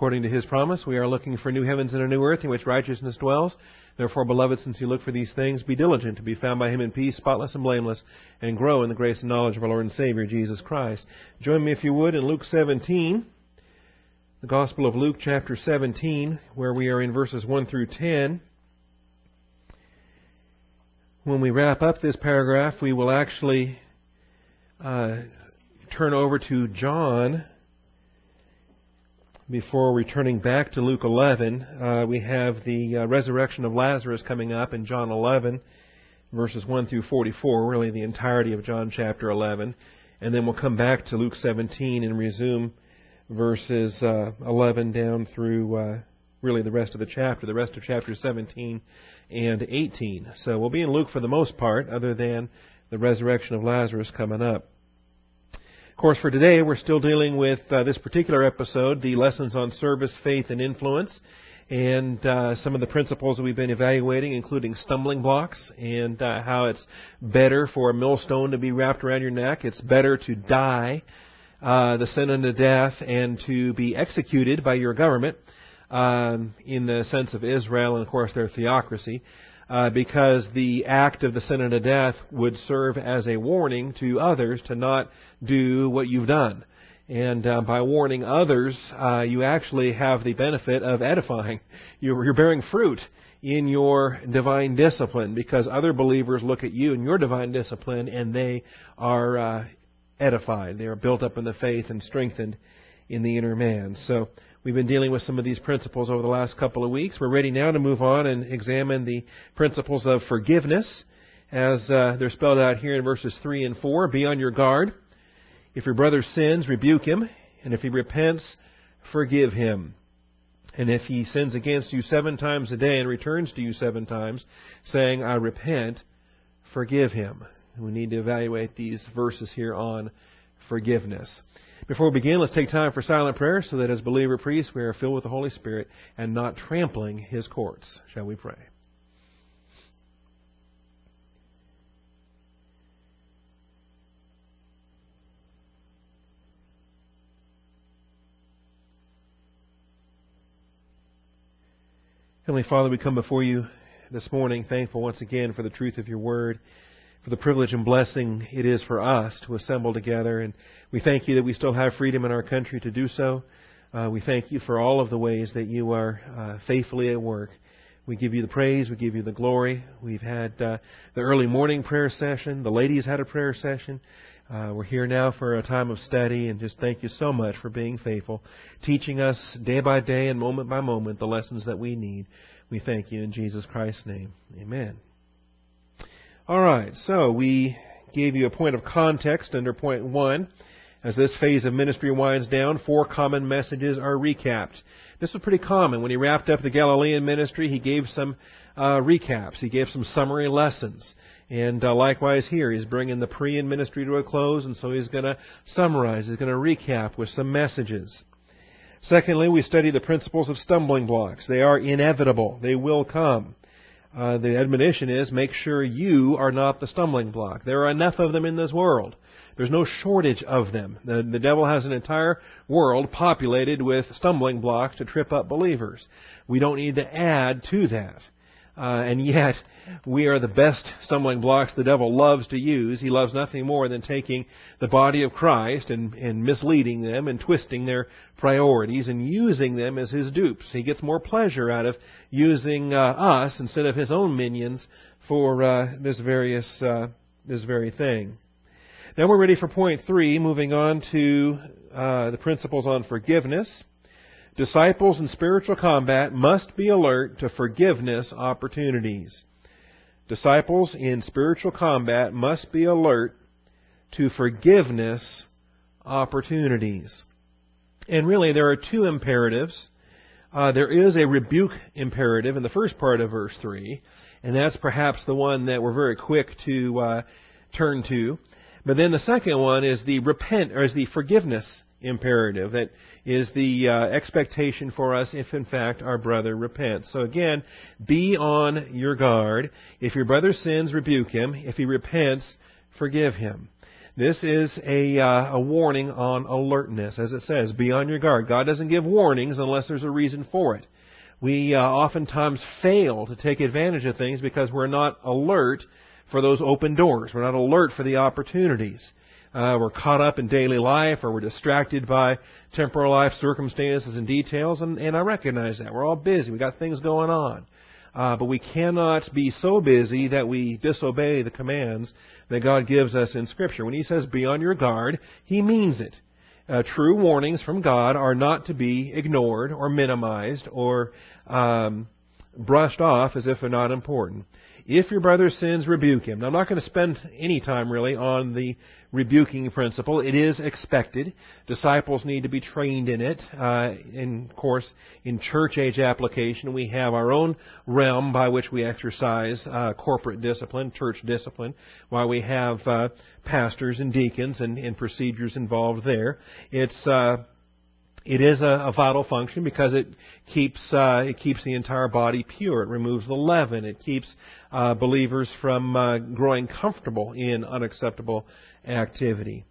According to his promise, we are looking for new heavens and a new earth in which righteousness dwells. Therefore, beloved, since you look for these things, be diligent to be found by him in peace, spotless and blameless, and grow in the grace and knowledge of our Lord and Savior, Jesus Christ. Join me, if you would, in Luke 17, the Gospel of Luke, chapter 17, where we are in verses 1 through 10. When we wrap up this paragraph, we will actually uh, turn over to John before returning back to Luke 11, uh, we have the uh, resurrection of Lazarus coming up in John 11, verses 1 through 44, really the entirety of John chapter 11. And then we'll come back to Luke 17 and resume verses uh, 11 down through uh, really the rest of the chapter, the rest of chapter 17 and 18. So we'll be in Luke for the most part, other than the resurrection of Lazarus coming up. Of course, for today, we're still dealing with uh, this particular episode, the lessons on service, faith, and influence, and uh, some of the principles that we've been evaluating, including stumbling blocks, and uh, how it's better for a millstone to be wrapped around your neck. It's better to die uh, the sin unto death and to be executed by your government, um, in the sense of Israel and, of course, their theocracy uh, because the act of the sin unto death would serve as a warning to others to not do what you've done. And uh, by warning others, uh, you actually have the benefit of edifying. You're, you're bearing fruit in your divine discipline because other believers look at you and your divine discipline and they are uh, edified. They are built up in the faith and strengthened in the inner man. So We've been dealing with some of these principles over the last couple of weeks. We're ready now to move on and examine the principles of forgiveness as uh, they're spelled out here in verses 3 and 4. Be on your guard. If your brother sins, rebuke him, and if he repents, forgive him. And if he sins against you seven times a day and returns to you seven times, saying, I repent, forgive him. We need to evaluate these verses here on forgiveness. Before we begin, let's take time for silent prayer so that as believer priests we are filled with the Holy Spirit and not trampling His courts. Shall we pray? Heavenly Father, we come before you this morning thankful once again for the truth of your word for the privilege and blessing it is for us to assemble together. And we thank you that we still have freedom in our country to do so. Uh, we thank you for all of the ways that you are uh, faithfully at work. We give you the praise. We give you the glory. We've had uh, the early morning prayer session. The ladies had a prayer session. Uh, we're here now for a time of study, and just thank you so much for being faithful, teaching us day by day and moment by moment the lessons that we need. We thank you in Jesus Christ's name. Amen. All right, so we gave you a point of context under point one. As this phase of ministry winds down, four common messages are recapped. This was pretty common. When he wrapped up the Galilean ministry, he gave some uh, recaps. He gave some summary lessons. And uh, likewise here, he's bringing the Perean ministry to a close, and so he's going to summarize. He's going to recap with some messages. Secondly, we study the principles of stumbling blocks. They are inevitable. They will come uh, the admonition is make sure you are not the stumbling block. There are enough of them in this world. There's no shortage of them. The, the devil has an entire world populated with stumbling blocks to trip up believers. We don't need to add to that. Uh, and yet, we are the best stumbling blocks the devil loves to use. He loves nothing more than taking the body of Christ and, and misleading them and twisting their priorities and using them as his dupes. He gets more pleasure out of using uh, us instead of his own minions for uh, this various uh, this very thing. Now we're ready for point three, moving on to uh, the principles on forgiveness. Disciples in spiritual combat must be alert to forgiveness opportunities. Disciples in spiritual combat must be alert to forgiveness opportunities. And really, there are two imperatives. Uh, there is a rebuke imperative in the first part of verse 3, and that's perhaps the one that we're very quick to uh, turn to. But then the second one is the repent, or is the forgiveness imperative that is the uh, expectation for us if in fact our brother repents. So again, be on your guard. If your brother sins, rebuke him. If he repents, forgive him. This is a, uh, a warning on alertness, as it says, be on your guard. God doesn't give warnings unless there's a reason for it. We uh, oftentimes fail to take advantage of things because we're not alert for those open doors. We're not alert for the opportunities. Uh, we're caught up in daily life or we're distracted by temporal life circumstances and details, and, and I recognize that. We're all busy. We've got things going on. Uh, but we cannot be so busy that we disobey the commands that God gives us in Scripture. When He says, be on your guard, He means it. Uh, true warnings from God are not to be ignored or minimized or um, brushed off as if they're not important. If your brother sins, rebuke him. Now, I'm not going to spend any time really on the rebuking principle. It is expected. Disciples need to be trained in it. Uh, of course, in church age application, we have our own realm by which we exercise uh, corporate discipline, church discipline, while we have uh, pastors and deacons and, and, procedures involved there. It's uh, it is a, a, vital function because it keeps uh, it keeps the entire body pure. It removes the leaven. It keeps uh, believers from uh, growing comfortable in unacceptable activity.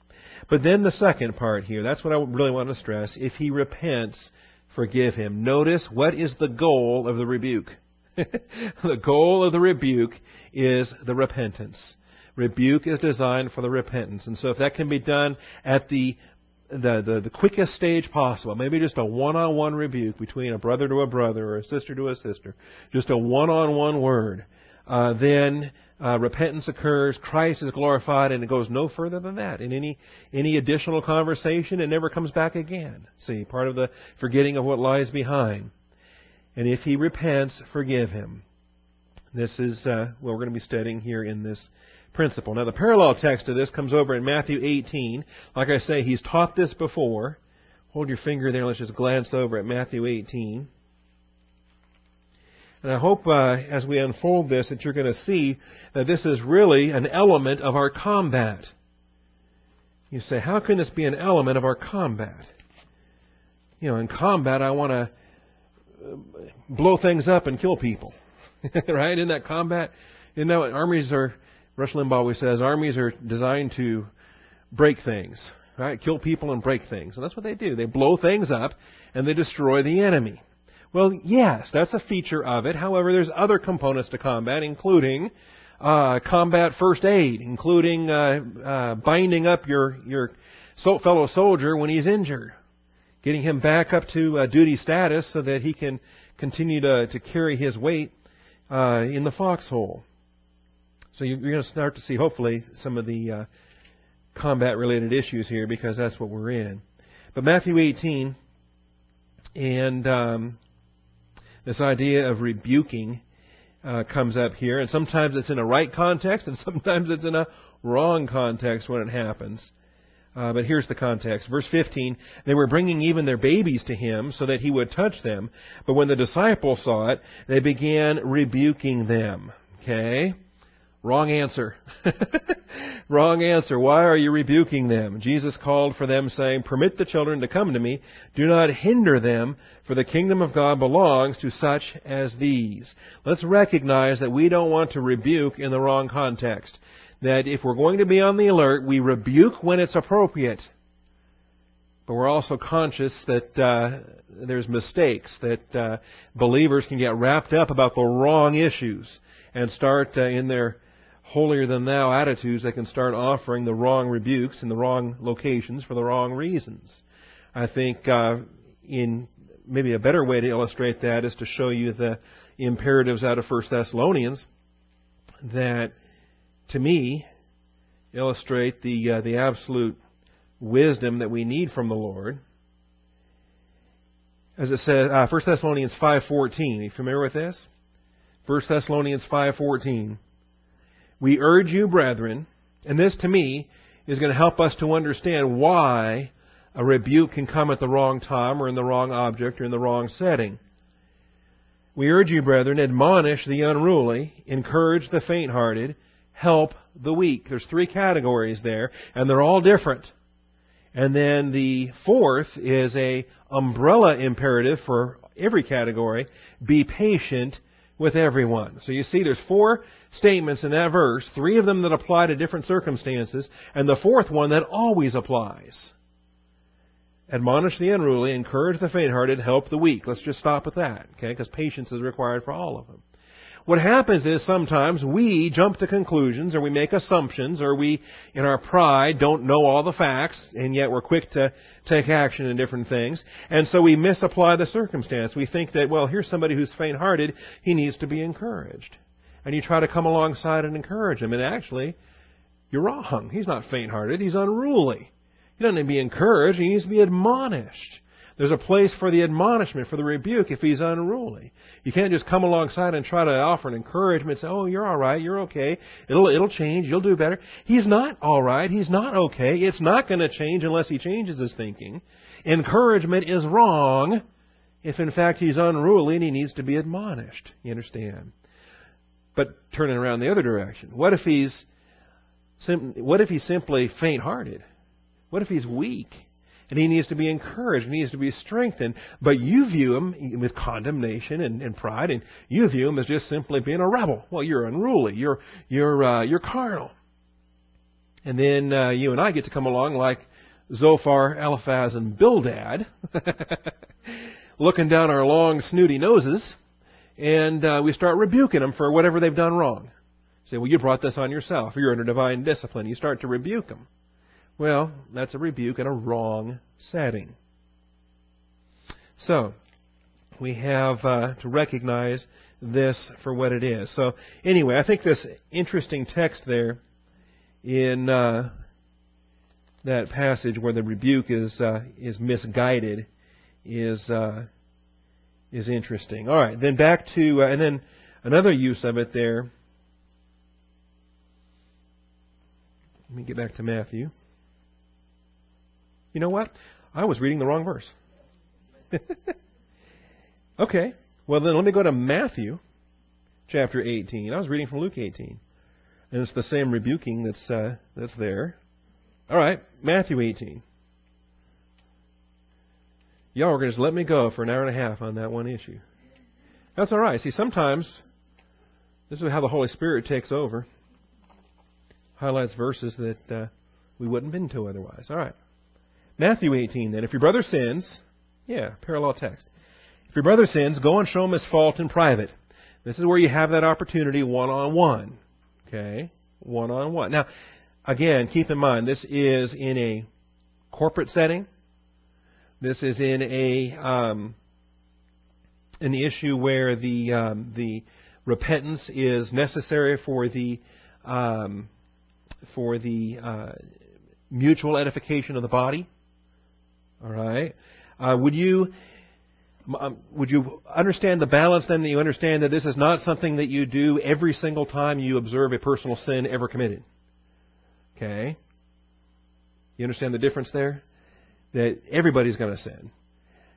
But then the second part here, that's what I really want to stress. If he repents, forgive him. Notice what is the goal of the rebuke. the goal of the rebuke is the repentance. Rebuke is designed for the repentance. And so if that can be done at the the, the, the quickest stage possible, maybe just a one-on-one rebuke between a brother to a brother or a sister to a sister, just a one-on-one word, uh, then uh, repentance occurs, Christ is glorified, and it goes no further than that. In any any additional conversation, it never comes back again. See, part of the forgetting of what lies behind. And if he repents, forgive him. This is uh, what we're going to be studying here in this principle. Now, the parallel text to this comes over in Matthew 18. Like I say, he's taught this before. Hold your finger there. Let's just glance over at Matthew 18. And I hope uh, as we unfold this that you're going to see that this is really an element of our combat. You say, how can this be an element of our combat? You know, in combat, I want to uh, blow things up and kill people. right? In that combat, you know what armies are Rush Limbaugh always says armies are designed to break things, right? Kill people and break things. And that's what they do. They blow things up and they destroy the enemy. Well, yes, that's a feature of it. However, there's other components to combat, including uh, combat first aid, including uh, uh, binding up your your fellow soldier when he's injured, getting him back up to uh, duty status so that he can continue to to carry his weight uh, in the foxhole. So you're going to start to see, hopefully, some of the uh, combat related issues here because that's what we're in. But Matthew 18 and um, this idea of rebuking uh, comes up here, and sometimes it's in a right context, and sometimes it's in a wrong context when it happens. Uh, but here's the context. Verse 15, they were bringing even their babies to him so that he would touch them. But when the disciples saw it, they began rebuking them. Okay? Wrong answer. Wrong answer. Why are you rebuking them? Jesus called for them saying, Permit the children to come to me. Do not hinder them, for the kingdom of God belongs to such as these. Let's recognize that we don't want to rebuke in the wrong context. That if we're going to be on the alert, we rebuke when it's appropriate. But we're also conscious that uh, there's mistakes, that uh, believers can get wrapped up about the wrong issues and start uh, in their holier than thou attitudes that can start offering the wrong rebukes in the wrong locations for the wrong reasons. I think uh, in maybe a better way to illustrate that is to show you the imperatives out of First Thessalonians that, to me, illustrate the uh, the absolute wisdom that we need from the Lord. As it says, uh, 1 Thessalonians 5.14. Are you familiar with this? 1 Thessalonians 5.14. We urge you, brethren, and this to me is going to help us to understand why a rebuke can come at the wrong time or in the wrong object or in the wrong setting. We urge you, brethren, admonish the unruly, encourage the faint hearted, help the weak. There's three categories there, and they're all different. And then the fourth is a umbrella imperative for every category. Be patient with everyone. So you see there's four statements in that verse, three of them that apply to different circumstances, and the fourth one that always applies. Admonish the unruly, encourage the faint-hearted, help the weak. Let's just stop with that, okay? Because patience is required for all of them. What happens is sometimes we jump to conclusions or we make assumptions or we, in our pride, don't know all the facts and yet we're quick to take action in different things. And so we misapply the circumstance. We think that, well, here's somebody who's faint-hearted. He needs to be encouraged. And you try to come alongside and encourage him. And actually, you're wrong. He's not faint-hearted. He's unruly. He doesn't need to be encouraged. He needs to be admonished. There's a place for the admonishment, for the rebuke if he's unruly. You can't just come alongside and try to offer an encouragement and say, "Oh, you're all right. You're okay. It'll it'll change. You'll do better." He's not all right. He's not okay. It's not going to change unless he changes his thinking. Encouragement is wrong if in fact he's unruly and he needs to be admonished. You understand? But turning around the other direction, what if he's what if he's simply faint-hearted? What if he's weak? And he needs to be encouraged, he needs to be strengthened. But you view him with condemnation and, and pride, and you view him as just simply being a rebel. Well, you're unruly, you're you're uh, you're carnal. And then uh, you and I get to come along like Zophar, Eliphaz, and Bildad, looking down our long, snooty noses, and uh, we start rebuking them for whatever they've done wrong. Say, well, you brought this on yourself. You're under divine discipline. You start to rebuke them. Well, that's a rebuke in a wrong setting. So, we have uh, to recognize this for what it is. So, anyway, I think this interesting text there in uh, that passage where the rebuke is uh, is misguided is uh, is interesting. All right, then back to uh, and then another use of it there. Let me get back to Matthew. You know what? I was reading the wrong verse. okay. Well, then let me go to Matthew chapter 18. I was reading from Luke 18. And it's the same rebuking that's, uh, that's there. All right, Matthew 18. Y'all are going to let me go for an hour and a half on that one issue. That's all right. See, sometimes this is how the Holy Spirit takes over, highlights verses that uh, we wouldn't have been to otherwise. All right. Matthew 18 then. If your brother sins, yeah, parallel text. If your brother sins, go and show him his fault in private. This is where you have that opportunity one on one. Okay? One on one. Now, again, keep in mind, this is in a corporate setting. This is in a um, an issue where the um, the repentance is necessary for the um, for the uh, mutual edification of the body. All right. Uh, would you um, would you understand the balance then that you understand that this is not something that you do every single time you observe a personal sin ever committed? Okay. You understand the difference there? That everybody's going to sin.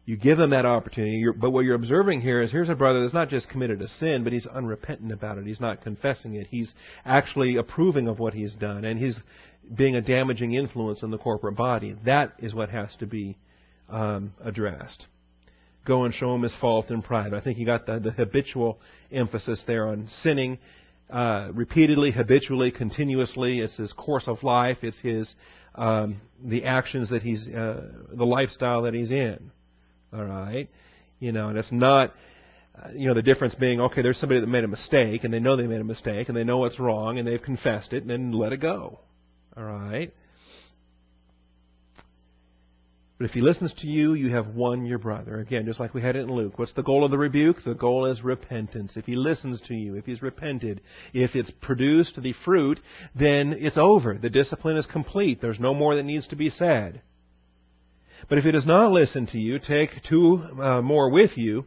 You give them that opportunity, you're, but what you're observing here is here's a brother that's not just committed a sin, but he's unrepentant about it. He's not confessing it. He's actually approving of what he's done, and he's being a damaging influence in the corporate body. That is what has to be um, addressed. Go and show him his fault and pride. I think you got the, the habitual emphasis there on sinning uh, repeatedly, habitually, continuously. It's his course of life. It's his um, the actions that he's uh, the lifestyle that he's in. All right, you know, and it's not uh, you know, the difference being, okay, there's somebody that made a mistake, and they know they made a mistake, and they know what's wrong, and they've confessed it, and then let it go. All right? But if he listens to you, you have won your brother. Again, just like we had it in Luke. What's the goal of the rebuke? The goal is repentance. If he listens to you, if he's repented, if it's produced the fruit, then it's over. The discipline is complete. There's no more that needs to be said. But if he does not listen to you, take two uh, more with you,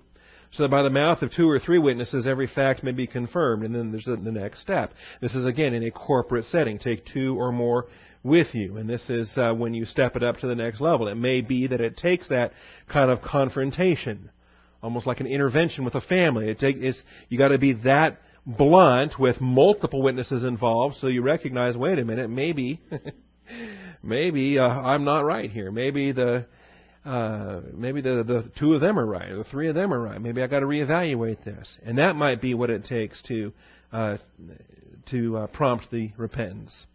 so that by the mouth of two or three witnesses every fact may be confirmed. And then there's the next step. This is again in a corporate setting. Take two or more with you. And this is uh, when you step it up to the next level. It may be that it takes that kind of confrontation, almost like an intervention with a family. It take, it's, you got to be that blunt with multiple witnesses involved, so you recognize, wait a minute, maybe, maybe uh, I'm not right here. Maybe the uh, maybe the the two of them are right, or the three of them are right. Maybe I got to reevaluate this, and that might be what it takes to uh, to uh, prompt the repentance.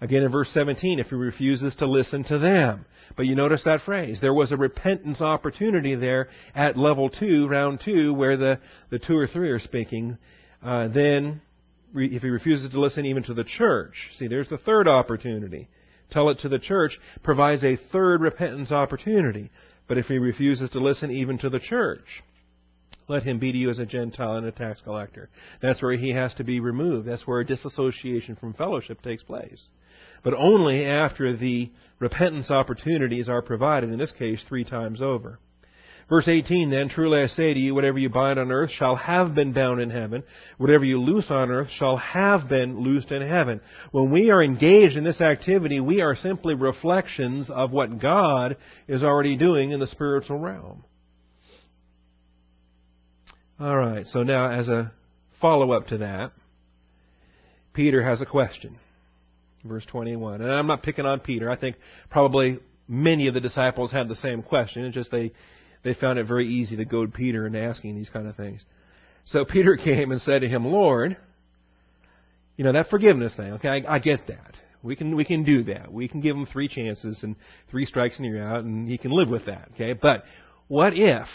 Again, in verse 17, if he refuses to listen to them. But you notice that phrase. There was a repentance opportunity there at level two, round two, where the, the two or three are speaking. Uh, then, if he refuses to listen even to the church, see, there's the third opportunity tell it to the church, provides a third repentance opportunity. But if he refuses to listen even to the church, let him be to you as a Gentile and a tax collector. That's where he has to be removed. That's where disassociation from fellowship takes place. But only after the repentance opportunities are provided, in this case, three times over. Verse 18 then, truly I say to you, whatever you bind on earth shall have been bound in heaven. Whatever you loose on earth shall have been loosed in heaven. When we are engaged in this activity, we are simply reflections of what God is already doing in the spiritual realm. Alright, so now as a follow-up to that, Peter has a question. Verse 21. And I'm not picking on Peter. I think probably many of the disciples had the same question. It's just they they found it very easy to goad Peter into asking these kind of things. So Peter came and said to him, Lord, you know, that forgiveness thing, okay, I, I get that. We can, we can do that. We can give him three chances and three strikes and you're out and he can live with that, okay? But what if,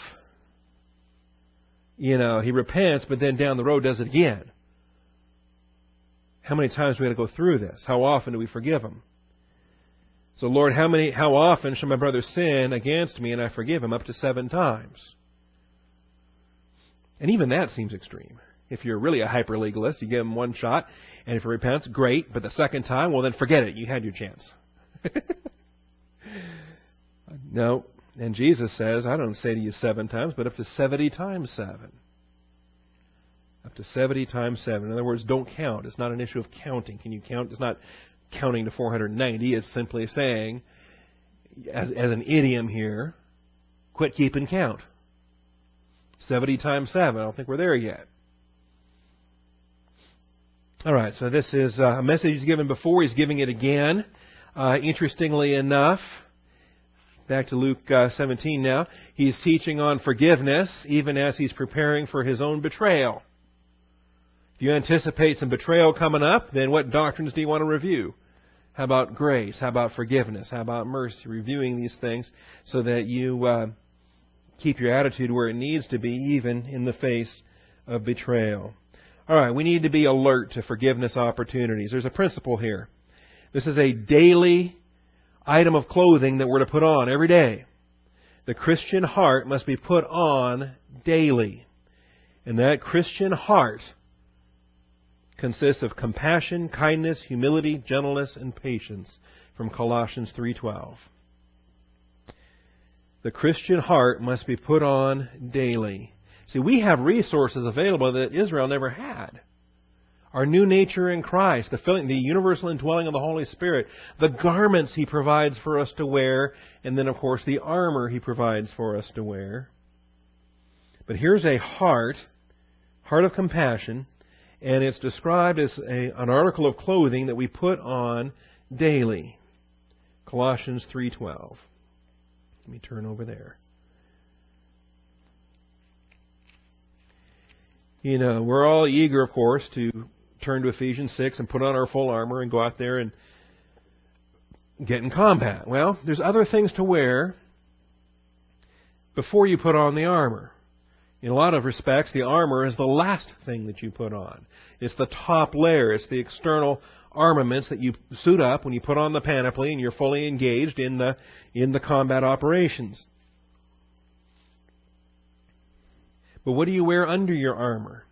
you know, he repents but then down the road does it again? How many times do we have to go through this? How often do we forgive him? So Lord, how many, how often shall my brother sin against me and I forgive him? Up to seven times. And even that seems extreme. If you're really a hyper legalist, you give him one shot, and if he repents, great. But the second time, well, then forget it. You had your chance. no. And Jesus says, I don't say to you seven times, but up to 70 times seven. Up to 70 times seven. In other words, don't count. It's not an issue of counting. Can you count? It's not counting to 490 is simply saying, as, as an idiom here, quit keeping count. 70 times 7. I don't think we're there yet. All right, so this is uh, a message he's given before. He's giving it again. Uh, interestingly enough, back to Luke uh, 17 now, he's teaching on forgiveness even as he's preparing for his own betrayal. If you anticipate some betrayal coming up, then what doctrines do you want to review? How about grace? How about forgiveness? How about mercy? Reviewing these things so that you uh, keep your attitude where it needs to be, even in the face of betrayal. All right, we need to be alert to forgiveness opportunities. There's a principle here. This is a daily item of clothing that we're to put on every day. The Christian heart must be put on daily. And that Christian heart consists of compassion, kindness, humility, gentleness, and patience from Colossians 3:12. The Christian heart must be put on daily. See, we have resources available that Israel never had. Our new nature in Christ, the filling, the universal indwelling of the Holy Spirit, the garments He provides for us to wear, and then of course the armor He provides for us to wear. But here's a heart, heart of compassion, and it's described as a, an article of clothing that we put on daily. Colossians 3:12. Let me turn over there. You know, we're all eager, of course, to turn to Ephesians 6 and put on our full armor and go out there and get in combat. Well, there's other things to wear before you put on the armor. In a lot of respects, the armor is the last thing that you put on. It's the top layer. It's the external armaments that you suit up when you put on the panoply and you're fully engaged in the, in the combat operations. But what do you wear under your armor?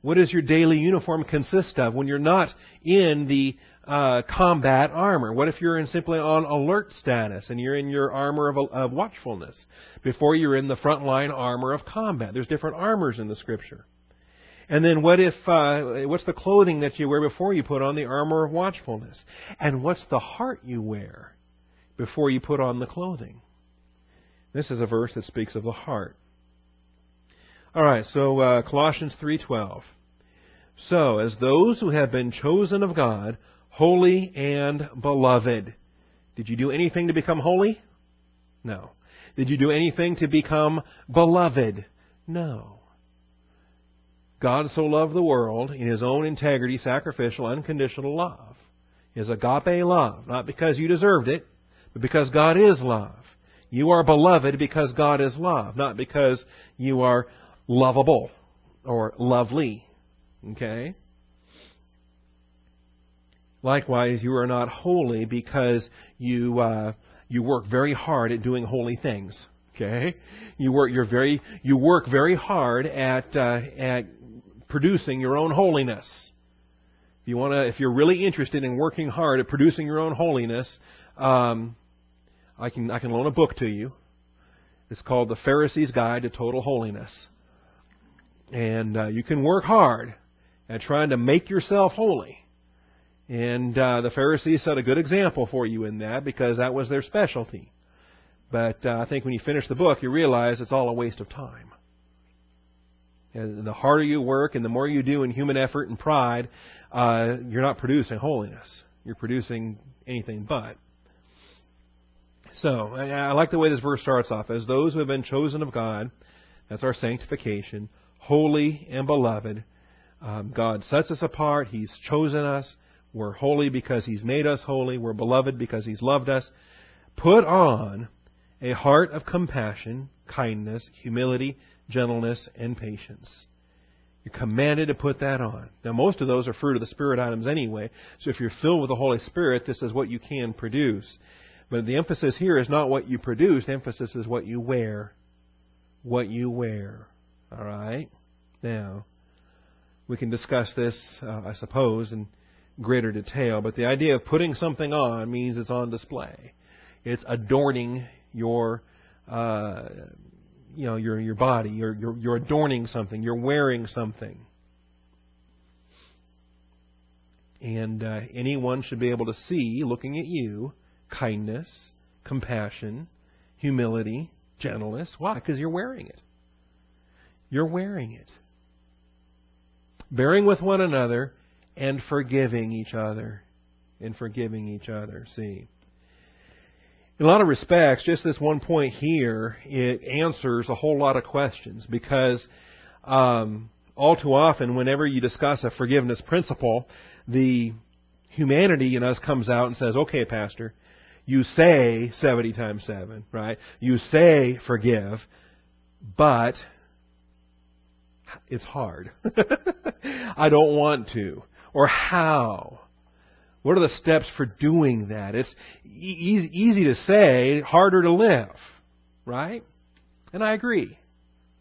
What does your daily uniform consist of when you're not in the uh, combat armor? What if you're in simply on alert status and you're in your armor of, of watchfulness before you're in the front line armor of combat? There's different armors in the Scripture. And then what if uh, what's the clothing that you wear before you put on the armor of watchfulness? And what's the heart you wear before you put on the clothing? This is a verse that speaks of the heart. All right, so uh, Colossians 3:12. So, as those who have been chosen of God, holy and beloved. Did you do anything to become holy? No. Did you do anything to become beloved? No. God so loved the world in his own integrity, sacrificial, unconditional love. His agape love, not because you deserved it, but because God is love. You are beloved because God is love, not because you are lovable or lovely. Okay? Likewise, you are not holy because you uh, you work very hard at doing holy things. Okay, you work you're very you work very hard at uh, at producing your own holiness. If you want to, if you're really interested in working hard at producing your own holiness, um, I can I can loan a book to you. It's called The Pharisee's Guide to Total Holiness, and uh, you can work hard at trying to make yourself holy. And uh, the Pharisees set a good example for you in that because that was their specialty. But uh, I think when you finish the book, you realize it's all a waste of time. And the harder you work and the more you do in human effort and pride, uh, you're not producing holiness. You're producing anything but. So, I, like the way this verse starts off. As those who have been chosen of God, that's our sanctification, holy and beloved. Um, God sets us apart. He's chosen us. We're holy because He's made us holy. We're beloved because He's loved us. Put on a heart of compassion, kindness, humility, gentleness, and patience. You're commanded to put that on. Now, most of those are fruit of the Spirit items anyway, so if you're filled with the Holy Spirit, this is what you can produce. But the emphasis here is not what you produce, the emphasis is what you wear. What you wear. All right? Now, we can discuss this, uh, I suppose, in greater detail, but the idea of putting something on means it's on display. It's adorning your, uh, you know, your your body. You're, you're you're adorning something. You're wearing something. And uh, anyone should be able to see, looking at you, kindness, compassion, humility, gentleness. Why? Because you're wearing it. You're wearing it. Bearing with one another and forgiving each other. And forgiving each other. See. In a lot of respects, just this one point here, it answers a whole lot of questions because um, all too often, whenever you discuss a forgiveness principle, the humanity in us comes out and says, okay, Pastor, you say 70 times 7, right? You say forgive, but it's hard. I don't want to or how? What are the steps for doing that? It's easy to say, harder to live, right? And I agree.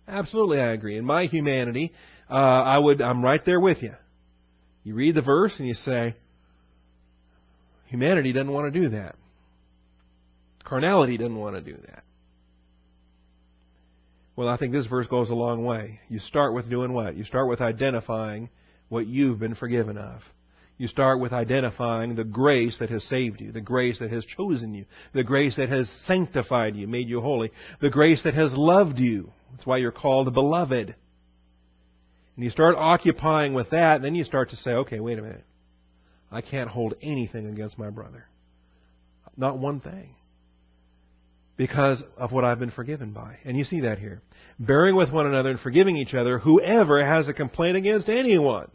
Absolutely, I agree. In my humanity, uh, I would, I'm right there with you. You read the verse and you say, humanity doesn't want to do that. Carnality doesn't want to do that. Well, I think this verse goes a long way. You start with doing what? You start with identifying what you've been forgiven of. You start with identifying the grace that has saved you, the grace that has chosen you, the grace that has sanctified you, made you holy, the grace that has loved you. That's why you're called beloved. And you start occupying with that, and then you start to say, okay, wait a minute. I can't hold anything against my brother. Not one thing. Because of what I've been forgiven by. And you see that here. Bearing with one another and forgiving each other, whoever has a complaint against anyone.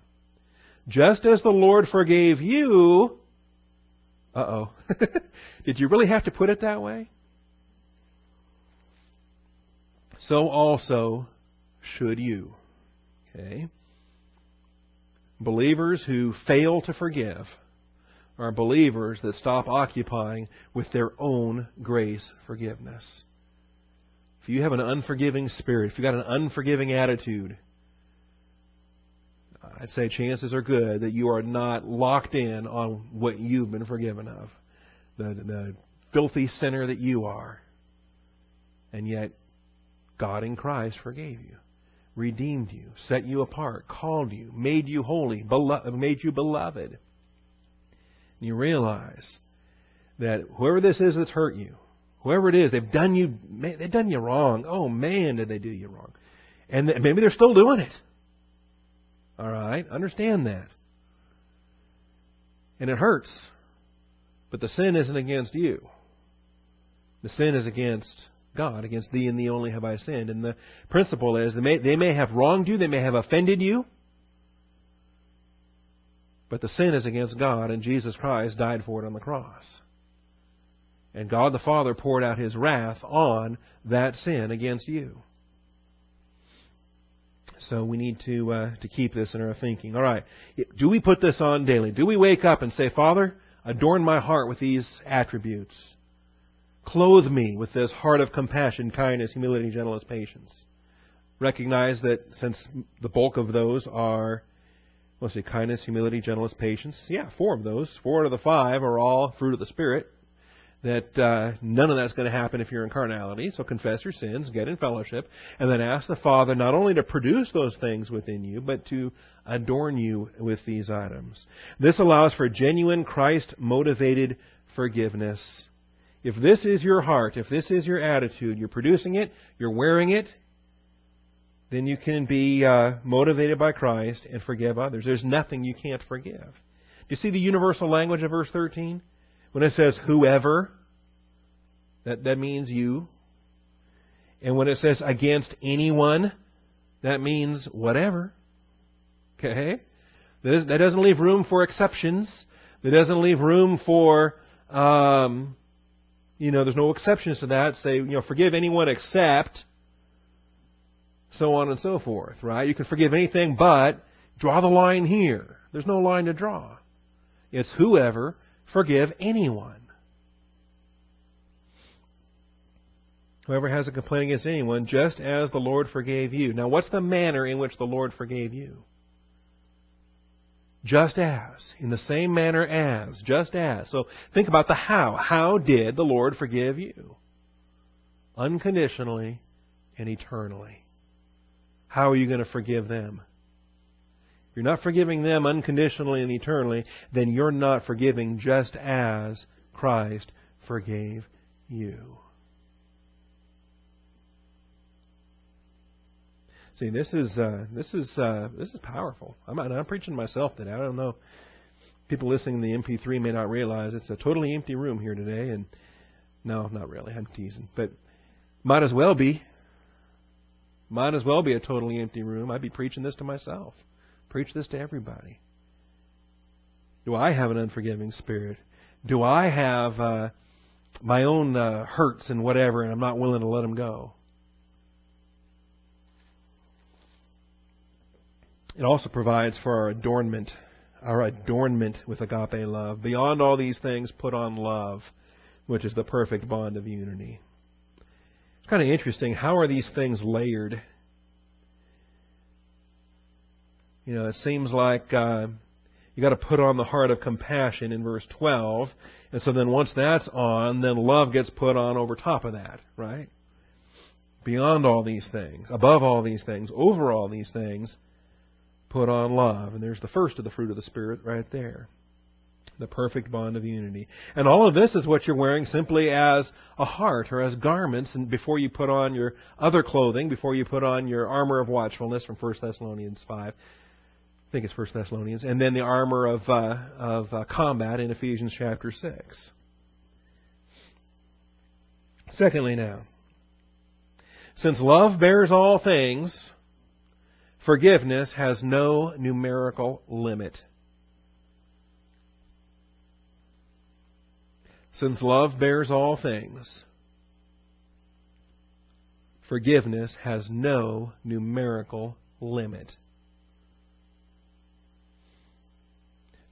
Just as the Lord forgave you. Uh oh. Did you really have to put it that way? So also should you. Okay? Believers who fail to forgive are believers that stop occupying with their own grace forgiveness. If you have an unforgiving spirit, if you've got an unforgiving attitude, I'd say chances are good that you are not locked in on what you've been forgiven of. The, the filthy sinner that you are. And yet, God in Christ forgave you, redeemed you, set you apart, called you, made you holy, made you beloved. And you realize that whoever this is that's hurt you, whoever it is, they've done you, they've done you wrong. Oh man, did they do you wrong? And maybe they're still doing it. All right? Understand that. And it hurts. But the sin isn't against you. The sin is against God. Against thee and thee only have I sinned. And the principle is they may, they may have wronged you, they may have offended you, but the sin is against God, and Jesus Christ died for it on the cross. And God the Father poured out His wrath on that sin against you. So we need to uh, to keep this in our thinking. All right, do we put this on daily? Do we wake up and say, Father, adorn my heart with these attributes? Clothe me with this heart of compassion, kindness, humility, gentleness, patience. Recognize that since the bulk of those are, let's see, kindness, humility, gentleness, patience. Yeah, four of those. Four out of the five are all fruit of the Spirit that uh, none of that's going to happen if you're in carnality. So confess your sins, get in fellowship, and then ask the Father not only to produce those things within you, but to adorn you with these items. This allows for genuine Christ motivated forgiveness. If this is your heart, if this is your attitude, you're producing it, you're wearing it, then you can be uh, motivated by Christ and forgive others. There's nothing you can't forgive. Do you see the universal language of verse 13? When it says whoever, that, that means you. And when it says against anyone, that means whatever. Okay? That, is, that doesn't leave room for exceptions. That doesn't leave room for, um, you know, there's no exceptions to that. Say, you know, forgive anyone except, so on and so forth, right? You can forgive anything but draw the line here. There's no line to draw. It's whoever forgive anyone. Whoever has a complaint against anyone, just as the Lord forgave you. Now, what's the manner in which the Lord forgave you? Just as. In the same manner as. Just as. So think about the how. How did the Lord forgive you? Unconditionally and eternally. How are you going to forgive them? You're not forgiving them unconditionally and eternally, then you're not forgiving just as Christ forgave you. See, this is uh, this is uh, this is powerful. I'm, I'm preaching myself today. I don't know. People listening to the MP3 may not realize it's a totally empty room here today, and no, not really. I'm teasing, but might as well be. Might as well be a totally empty room. I'd be preaching this to myself. Preach this to everybody. Do I have an unforgiving spirit? Do I have uh, my own uh, hurts and whatever, and I'm not willing to let them go? It also provides for our adornment, our adornment with agape love. Beyond all these things, put on love, which is the perfect bond of unity. It's kind of interesting. How are these things layered? You know, it seems like uh, you got to put on the heart of compassion in verse 12. And so then once that's on, then love gets put on over top of that, right? Beyond all these things, above all these things, over all these things, put on love. And there's the first of the fruit of the Spirit right there. The perfect bond of unity. And all of this is what you're wearing simply as a heart or as garments and before you put on your other clothing, before you put on your armor of watchfulness from 1 Thessalonians 5. I think it's First Thessalonians, and then the armor of uh, of uh, combat in Ephesians chapter six. Secondly, now, since love bears all things, forgiveness has no numerical limit. Since love bears all things, forgiveness has no numerical limit.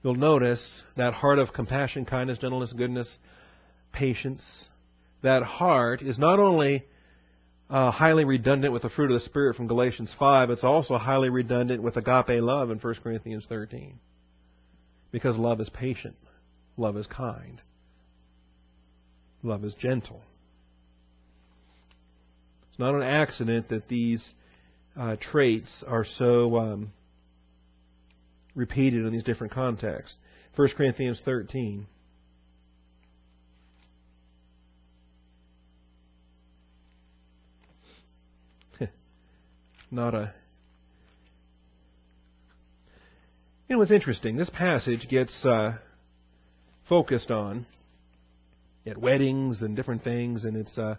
You'll notice that heart of compassion, kindness, gentleness, goodness, patience, that heart is not only uh, highly redundant with the fruit of the Spirit from Galatians 5, it's also highly redundant with agape love in 1 Corinthians 13. Because love is patient, love is kind, love is gentle. It's not an accident that these uh, traits are so um, repeated in these different contexts. 1 Corinthians 13. Not a. You know what's interesting? This passage gets uh, focused on at weddings and different things, and it's uh,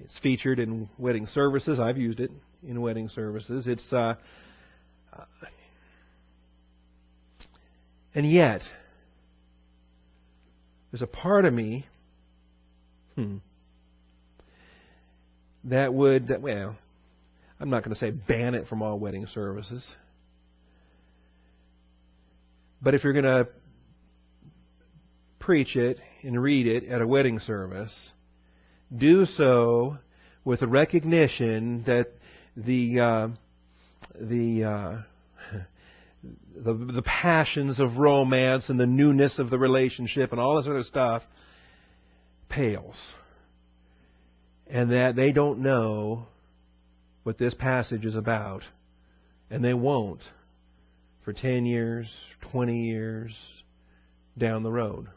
it's featured in wedding services. I've used it in wedding services. It's uh and yet there's a part of me hmm, that would well, I'm not going to say ban it from all wedding services. But if you're going to preach it and read it at a wedding service, do so with a recognition that the uh, the, uh, the the passions of romance and the newness of the relationship and all this other stuff pales, and that they don't know what this passage is about, and they won't for ten years, twenty years down the road.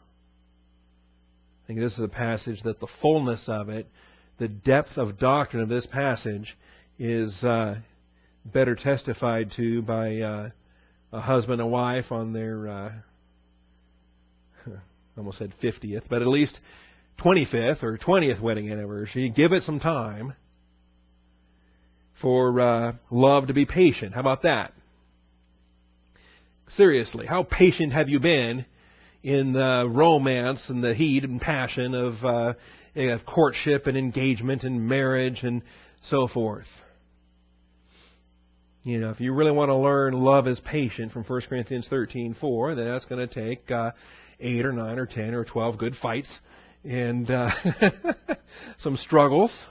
I think this is a passage that the fullness of it, the depth of doctrine of this passage, is uh, better testified to by uh, a husband and wife on their, uh, almost said 50th, but at least 25th or 20th wedding anniversary. Give it some time for uh, love to be patient. How about that? Seriously, how patient have you been in the romance and the heat and passion of, uh, of courtship and engagement and marriage and so forth. You know, if you really want to learn love is patient from 1 Corinthians 13:4, then that's going to take uh, eight or nine or ten or twelve good fights and uh, some struggles,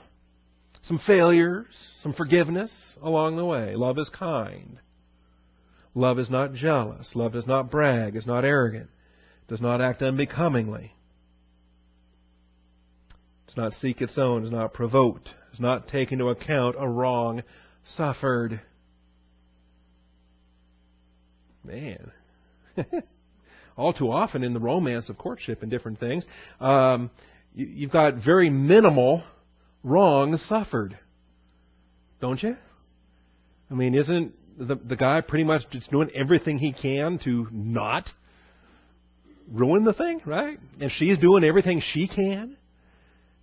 some failures, some forgiveness along the way. Love is kind. Love is not jealous. Love does not brag. Is not arrogant does not act unbecomingly, does not seek its own, is not provoked, does not take into account a wrong suffered. Man. All too often in the romance of courtship and different things, um, you, you've got very minimal wrong suffered. Don't you? I mean, isn't the, the guy pretty much just doing everything he can to not ruin the thing, right? And she's doing everything she can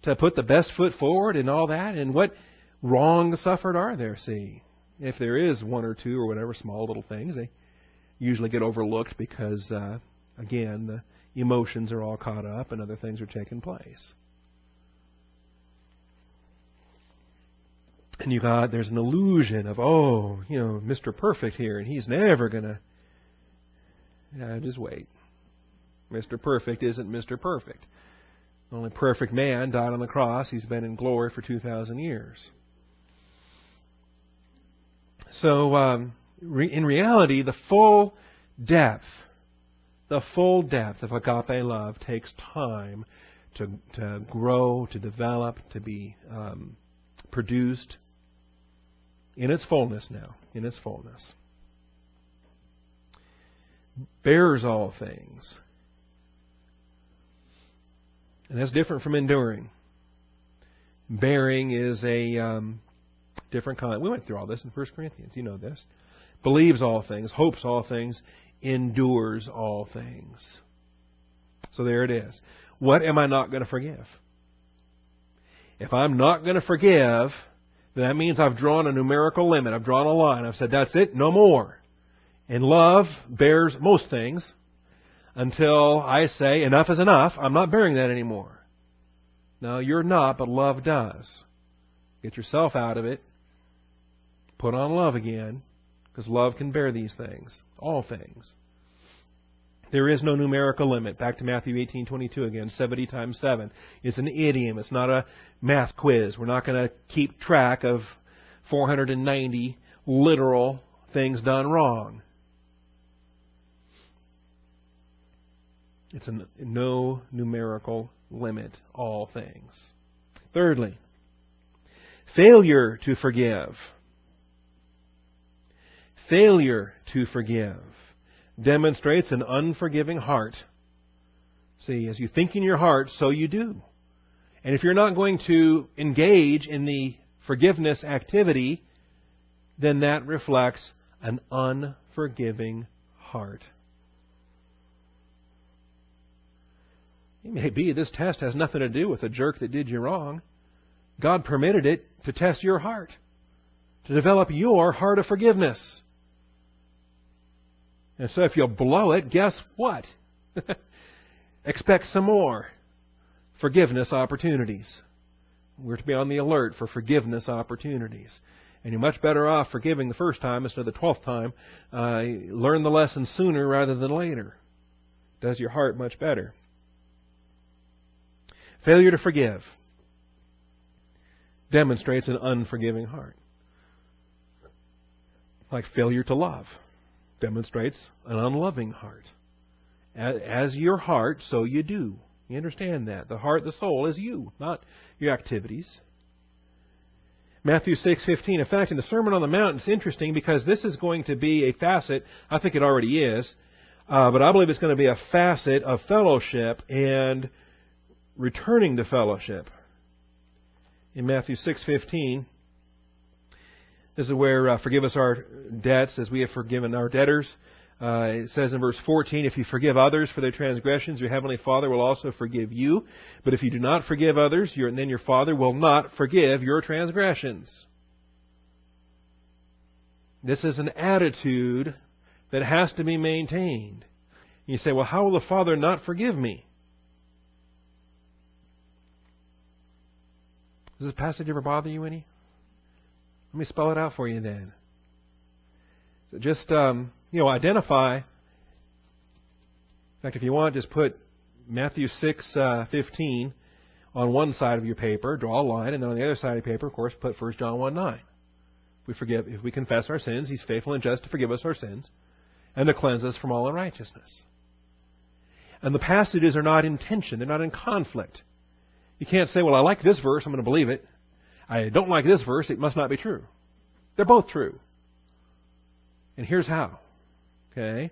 to put the best foot forward and all that. And what wrong suffered are there, see? If there is one or two or whatever small little things, they usually get overlooked because, uh, again, the emotions are all caught up and other things are taking place. And you got there's an illusion of oh you know Mr. Perfect here and he's never gonna. Yeah, just wait. Mr. Perfect isn't Mr. Perfect. The only perfect man died on the cross. He's been in glory for 2,000 years. So, um, in reality, the full depth, the full depth of agape love takes time to, to grow, to develop, to be um, produced in its fullness now, in its fullness. Bears all things and that's different from enduring. Bearing is a um, different kind. We went through all this in 1 Corinthians. You know this. Believes all things, hopes all things, endures all things. So there it is. What am I not going to forgive? If I'm not going to forgive, then that means I've drawn a numerical limit. I've drawn a line. I've said, that's it, no more. And love bears most things until I say, enough is enough. I'm not bearing that anymore. No, you're not, but love does. Get yourself out of it. Put on love again, because love can bear these things, all things. There is no numerical limit. Back to Matthew 18:22 again, 70 times 7. It's an idiom. It's not a math quiz. We're not going to keep track of 490 literal things done wrong. It's a no numerical limit, all things. Thirdly, failure to forgive. Failure to forgive demonstrates an unforgiving heart. See, as you think in your heart, so you do. And if you're not going to engage in the forgiveness activity, then that reflects an unforgiving heart. It may be this test has nothing to do with the jerk that did you wrong. God permitted it to test your heart, to develop your heart of forgiveness. And so if you'll blow it, guess what? Expect some more forgiveness opportunities. We're to be on the alert for forgiveness opportunities. And you're much better off forgiving the first time instead of the twelfth time. Uh, learn the lesson sooner rather than later. Does your heart much better. Failure to forgive demonstrates an unforgiving heart. Like failure to love demonstrates an unloving heart. As your heart, so you do. You understand that. The heart, the soul is you, not your activities. Matthew 6:15. In fact, in the Sermon on the Mount, it's interesting because this is going to be a facet. I think it already is, uh, but I believe it's going to be a facet of fellowship and returning to fellowship. In Matthew 6:15, this is where uh, forgive us our debts as we have forgiven our debtors. Uh, it says in verse 14, if you forgive others for their transgressions, your heavenly Father will also forgive you. But if you do not forgive others, your, then your Father will not forgive your transgressions. This is an attitude that has to be maintained. You say, well, how will the Father not forgive me? Does this passage ever bother you any? Let me spell it out for you then. So just um, you know, identify. In fact, if you want, just put Matthew six uh, fifteen on one side of your paper, draw a line, and then on the other side of your paper, of course, put 1 John 1 9. If we forgive, if we confess our sins, He's faithful and just to forgive us our sins and to cleanse us from all unrighteousness. And the passages are not in tension; they're not in conflict. You can't say, "Well, I like this verse, I'm going to believe it." I don't like this verse, it must not be true. They're both true. And here's how. Okay?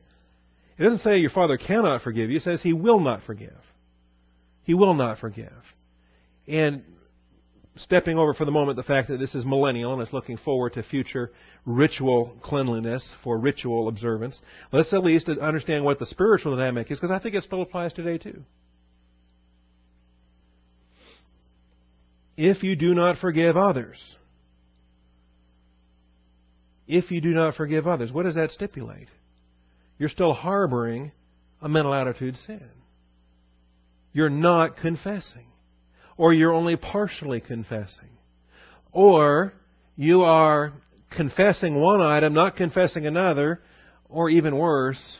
It doesn't say your father cannot forgive you, it says he will not forgive. He will not forgive. And stepping over for the moment the fact that this is millennial and it's looking forward to future ritual cleanliness for ritual observance, let's at least understand what the spiritual dynamic is because I think it still applies today too. If you do not forgive others. If you do not forgive others, what does that stipulate? You're still harboring a mental attitude sin. You're not confessing. Or you're only partially confessing. Or you are confessing one item, not confessing another, or even worse,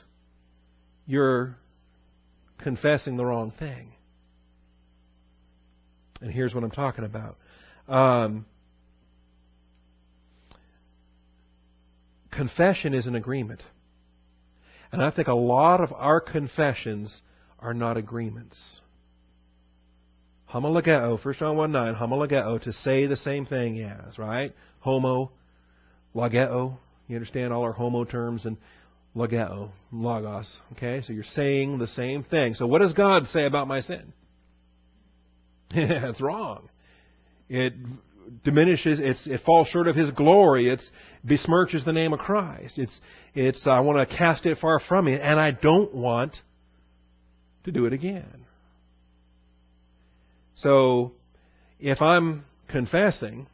you're confessing the wrong thing. And here's what I'm talking about. Um, confession is an agreement. And I think a lot of our confessions are not agreements. Homologeo, 1 John 1 9, homologeo, to say the same thing as, right? Homo, logeo. You understand all our homo terms and logeo, logos. Okay, so you're saying the same thing. So what does God say about my sin? That's wrong. It diminishes, it's, it falls short of His glory. It besmirches the name of Christ. It's, it's, I want to cast it far from me, and I don't want to do it again. So, if I'm confessing,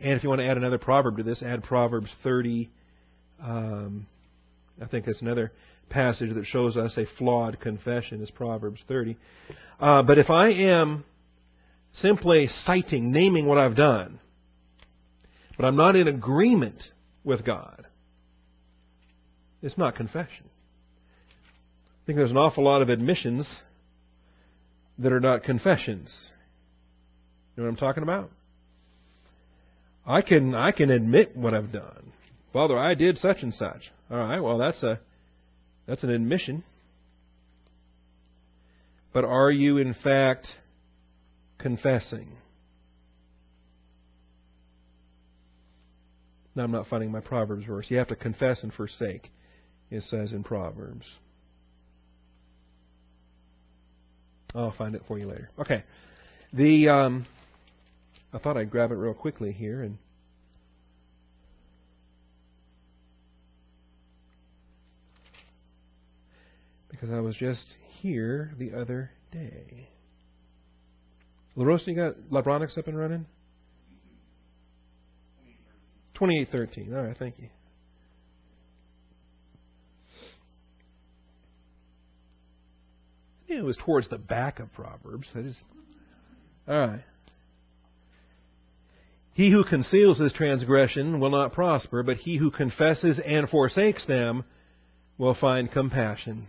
and if you want to add another proverb to this, add Proverbs 30. Um, I think that's another passage that shows us a flawed confession is Proverbs 30. Uh, but if I am simply citing, naming what I've done, but I'm not in agreement with God, it's not confession. I think there's an awful lot of admissions that are not confessions. You know what I'm talking about? I can I can admit what I've done. Father, I did such and such. All right, well that's a that's an admission. But are you in fact confessing? Now, I'm not finding my Proverbs verse. You have to confess and forsake, it says in Proverbs. I'll find it for you later. Okay. The um, I thought I'd grab it real quickly here and because I was just here the other day. LaRosa, you got Libronix up and running? 2813. All right, thank you. it was towards the back of Proverbs. I just, all right. He who conceals his transgression will not prosper, but he who confesses and forsakes them will find compassion.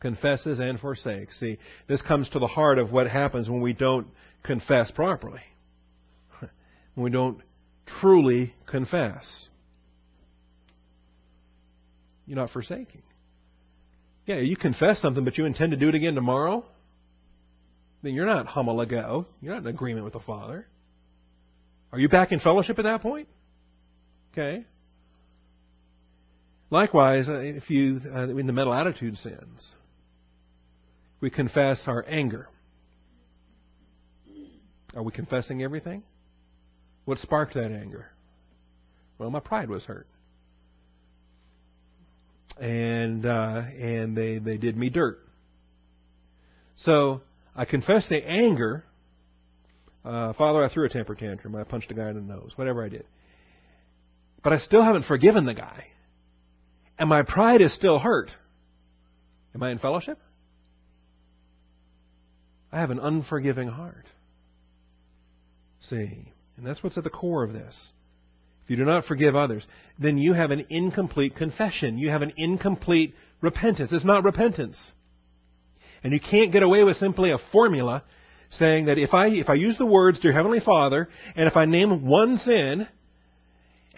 Confesses and forsakes. See, this comes to the heart of what happens when we don't confess properly. When we don't truly confess. You're not forsaking. Yeah, you confess something, but you intend to do it again tomorrow? Then you're not homologeo. You're not in agreement with the Father. Are you back in fellowship at that point? Okay. Likewise, uh, if you uh, in the mental attitude sins, we confess our anger. Are we confessing everything? What sparked that anger? Well, my pride was hurt, and uh, and they they did me dirt. So I confess the anger. Uh, Father, I threw a temper tantrum. I punched a guy in the nose. Whatever I did, but I still haven't forgiven the guy, and my pride is still hurt. Am I in fellowship? I have an unforgiving heart. See, and that's what's at the core of this. If you do not forgive others, then you have an incomplete confession. You have an incomplete repentance. It's not repentance. And you can't get away with simply a formula saying that if I, if I use the words, Dear Heavenly Father, and if I name one sin,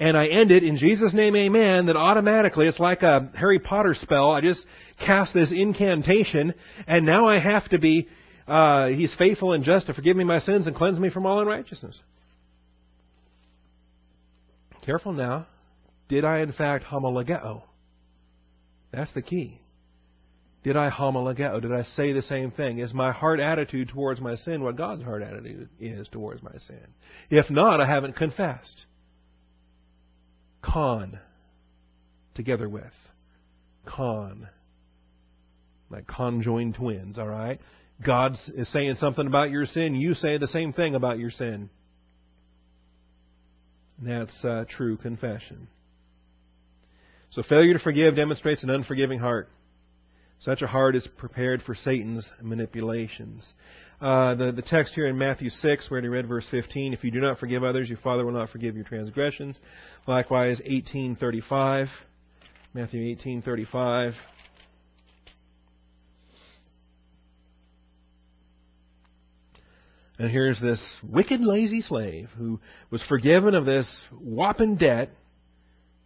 and I end it in Jesus' name, amen, then automatically it's like a Harry Potter spell. I just cast this incantation, and now I have to be, uh, He's faithful and just to forgive me my sins and cleanse me from all unrighteousness. Careful now. Did I in fact homologeo? That's the key. Did I homologeo? Did I say the same thing? Is my heart attitude towards my sin what God's heart attitude is towards my sin? If not, I haven't confessed. Con. Together with. Con. Like conjoined twins, alright? God is saying something about your sin. You say the same thing about your sin. That's uh, true confession. So failure to forgive demonstrates an unforgiving heart. Such a heart is prepared for Satan's manipulations. Uh, the, the text here in Matthew 6, where he read verse 15, if you do not forgive others, your Father will not forgive your transgressions. Likewise, 1835, Matthew 1835. And here's this wicked, lazy slave who was forgiven of this whopping debt.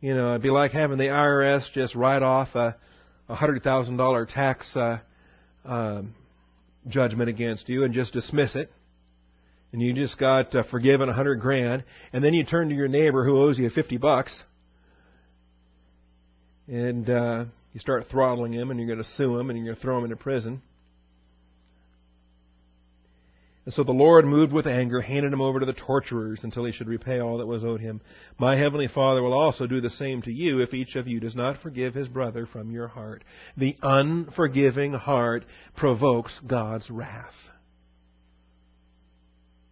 You know, it'd be like having the IRS just write off a, a hundred thousand dollar tax uh, um, judgment against you and just dismiss it. And you just got uh, forgiven a hundred grand, and then you turn to your neighbor who owes you fifty bucks, and uh, you start throttling him, and you're going to sue him, and you're going to throw him into prison. And so the Lord, moved with anger, handed him over to the torturers until he should repay all that was owed him. My heavenly Father will also do the same to you if each of you does not forgive his brother from your heart. The unforgiving heart provokes God's wrath.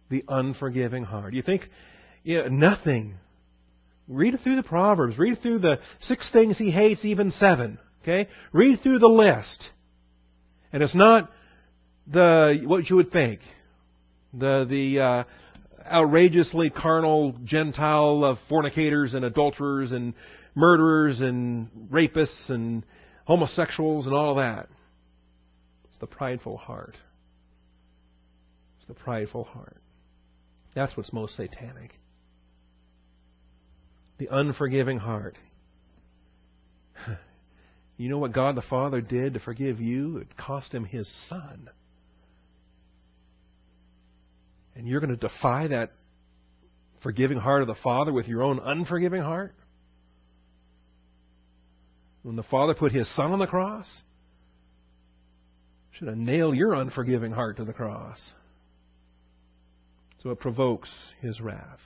The unforgiving heart. You think, yeah, nothing. Read through the Proverbs. Read through the six things he hates, even seven. Okay? Read through the list. And it's not the, what you would think the the uh, outrageously carnal Gentile of fornicators and adulterers and murderers and rapists and homosexuals and all that. It's the prideful heart. It's the prideful heart. That's what's most satanic. The unforgiving heart. You know what God the Father did to forgive you? It cost him his Son. And you're going to defy that forgiving heart of the Father with your own unforgiving heart? When the Father put His Son on the cross, should have nailed your unforgiving heart to the cross. So it provokes His wrath.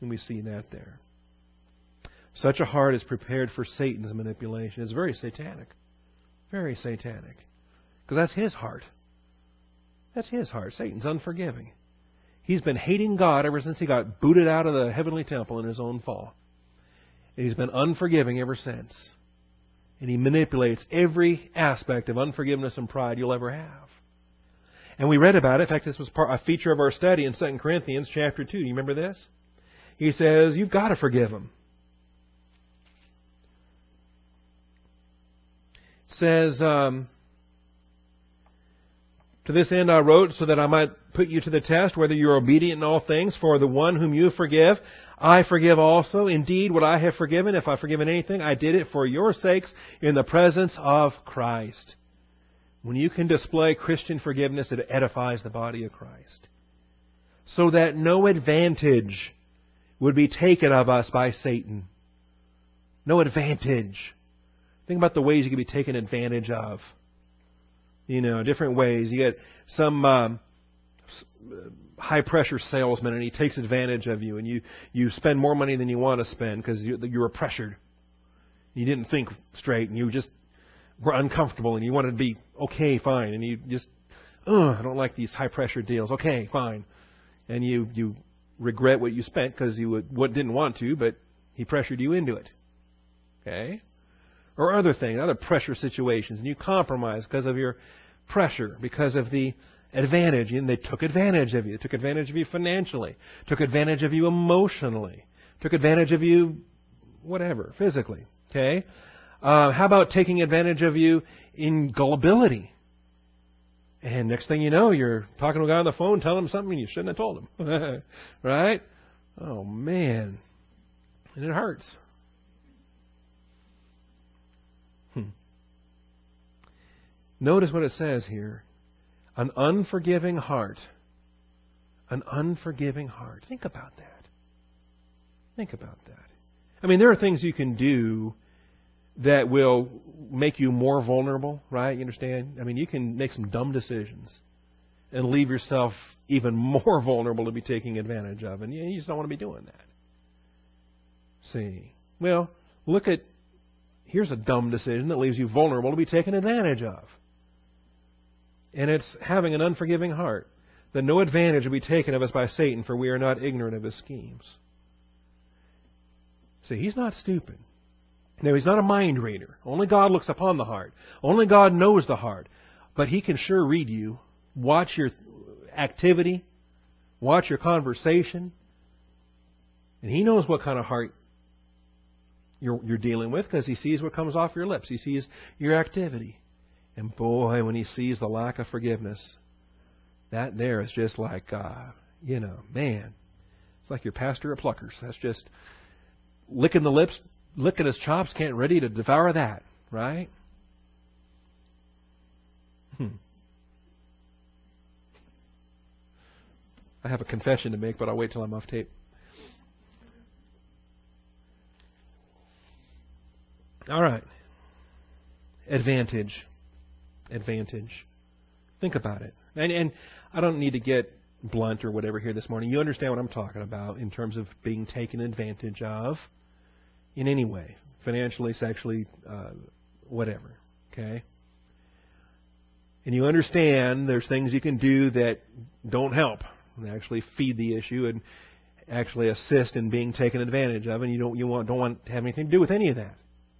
And we see that there. Such a heart is prepared for Satan's manipulation. It's very satanic. Very satanic. Because that's his heart. That's his heart. Satan's unforgiving. He's been hating God ever since he got booted out of the heavenly temple in his own fall. And he's been unforgiving ever since. And he manipulates every aspect of unforgiveness and pride you'll ever have. And we read about it. In fact, this was part, a feature of our study in 2 Corinthians chapter 2. Do you remember this? He says, You've got to forgive him. says, um, To this end I wrote, so that I might put you to the test, whether you are obedient in all things. For the one whom you forgive, I forgive also. Indeed, what I have forgiven, if I've forgiven anything, I did it for your sakes in the presence of Christ. When you can display Christian forgiveness, it edifies the body of Christ. So that no advantage would be taken of us by Satan. No advantage. Think about the ways you can be taken advantage of. You know, different ways. You get some um, high pressure salesman and he takes advantage of you and you, you spend more money than you want to spend because you, you were pressured. You didn't think straight and you just were uncomfortable and you wanted to be okay, fine, and you just, oh, I don't like these high pressure deals. Okay, fine, and you you regret what you spent because you would, what didn't want to, but he pressured you into it. Okay, or other things, other pressure situations, and you compromise because of your pressure, because of the advantage, and they took advantage of you. They took advantage of you financially, took advantage of you emotionally, took advantage of you, whatever, physically. Okay. Uh, how about taking advantage of you in gullibility? And next thing you know, you're talking to a guy on the phone, telling him something you shouldn't have told him. right? Oh, man. And it hurts. Hmm. Notice what it says here an unforgiving heart. An unforgiving heart. Think about that. Think about that. I mean, there are things you can do that will make you more vulnerable, right? You understand? I mean, you can make some dumb decisions and leave yourself even more vulnerable to be taking advantage of, and you just don't want to be doing that. See? Well, look at here's a dumb decision that leaves you vulnerable to be taken advantage of. And it's having an unforgiving heart, that no advantage will be taken of us by Satan, for we are not ignorant of his schemes. See, he's not stupid. Now, he's not a mind reader. Only God looks upon the heart. Only God knows the heart. But he can sure read you, watch your activity, watch your conversation, and he knows what kind of heart you're, you're dealing with because he sees what comes off your lips. He sees your activity. And boy, when he sees the lack of forgiveness, that there is just like, uh, you know, man, it's like your pastor of pluckers. That's just licking the lips, licking his chops, can't ready to devour that, right? Hmm. I have a confession to make, but I'll wait till I'm off tape. All right. Advantage. Advantage. Think about it. And, and I don't need to get blunt or whatever here this morning. You understand what I'm talking about in terms of being taken advantage of in any way, financially, sexually, uh, whatever. Okay? And you understand there's things you can do that don't help and actually feed the issue and actually assist in being taken advantage of, and you don't you want don't want to have anything to do with any of that.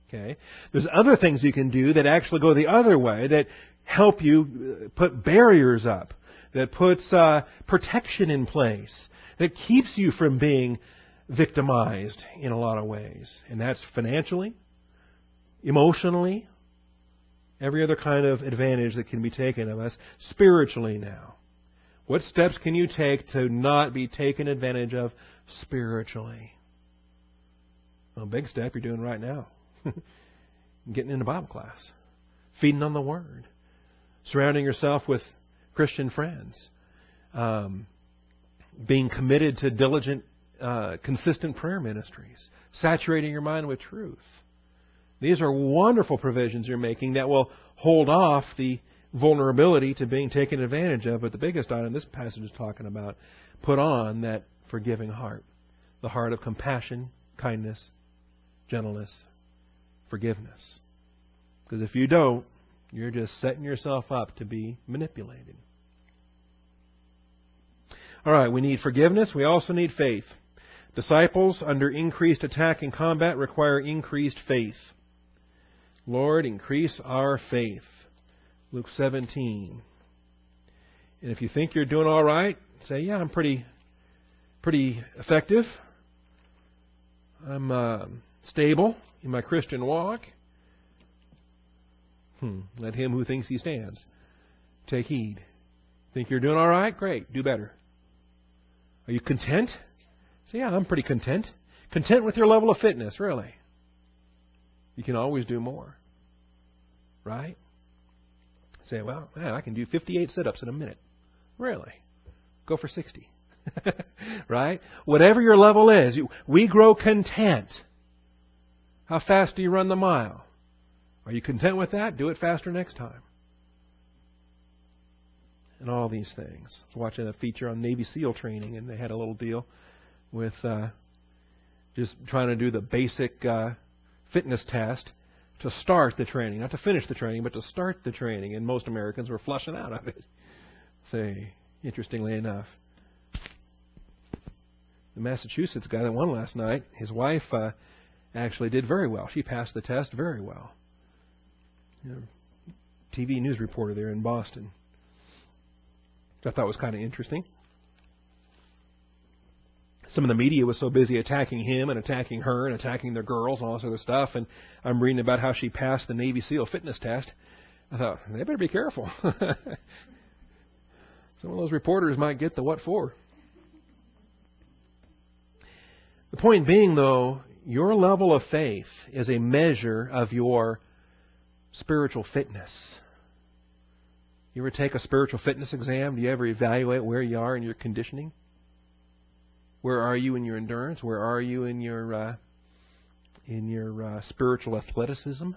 Okay? There's other things you can do that actually go the other way that help you uh, put barriers up, that puts uh, protection in place, that keeps you from being victimized in a lot of ways. And that's financially, emotionally, every other kind of advantage that can be taken of us spiritually now. What steps can you take to not be taken advantage of spiritually? Well, a big step you're doing right now. Getting into Bible class, feeding on the Word, surrounding yourself with Christian friends, um, being committed to diligent uh, consistent prayer ministries, saturating your mind with truth. These are wonderful provisions you're making that will hold off the vulnerability to being taken advantage of. But the biggest item this passage is talking about put on that forgiving heart, the heart of compassion, kindness, gentleness, forgiveness. Because if you don't, you're just setting yourself up to be manipulated. All right, we need forgiveness. We also need faith. Disciples under increased attack and combat require increased faith. Lord, increase our faith. Luke 17. And if you think you're doing all right, say, yeah, I'm pretty, pretty effective. I'm uh, stable in my Christian walk. Hmm. Let him who thinks he stands take heed. Think you're doing all right? Great. Do better. Are you content? Say, yeah, I'm pretty content. Content with your level of fitness, really. You can always do more. Right? Say, well, man, I can do 58 sit ups in a minute. Really? Go for 60. right? Whatever your level is, you, we grow content. How fast do you run the mile? Are you content with that? Do it faster next time. And all these things. I was watching a feature on Navy SEAL training, and they had a little deal with uh, just trying to do the basic uh, fitness test to start the training, not to finish the training, but to start the training. And most Americans were flushing out of it. Say, interestingly enough, the Massachusetts guy that won last night, his wife uh, actually did very well. She passed the test very well. You know, TV news reporter there in Boston. Which I thought was kind of interesting. Some of the media was so busy attacking him and attacking her and attacking their girls and all this other stuff. And I'm reading about how she passed the Navy SEAL fitness test. I thought, they better be careful. Some of those reporters might get the what for. The point being, though, your level of faith is a measure of your spiritual fitness. You ever take a spiritual fitness exam? Do you ever evaluate where you are in your conditioning? Where are you in your endurance? Where are you in your uh, in your uh, spiritual athleticism?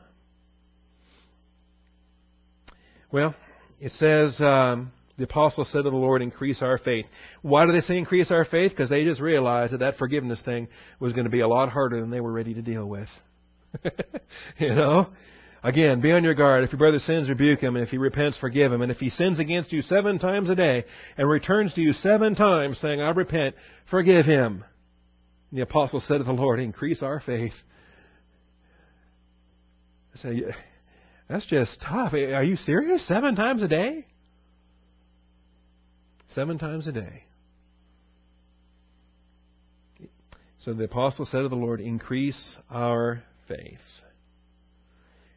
Well, it says um, the apostle said to the Lord, "Increase our faith." Why do they say increase our faith? Because they just realized that that forgiveness thing was going to be a lot harder than they were ready to deal with. you know, Again, be on your guard. If your brother sins, rebuke him, and if he repents, forgive him. And if he sins against you seven times a day and returns to you seven times saying, I repent, forgive him. And the apostle said to the Lord, increase our faith. I say, that's just tough. Are you serious? Seven times a day? Seven times a day. So the apostle said to the Lord, increase our faith.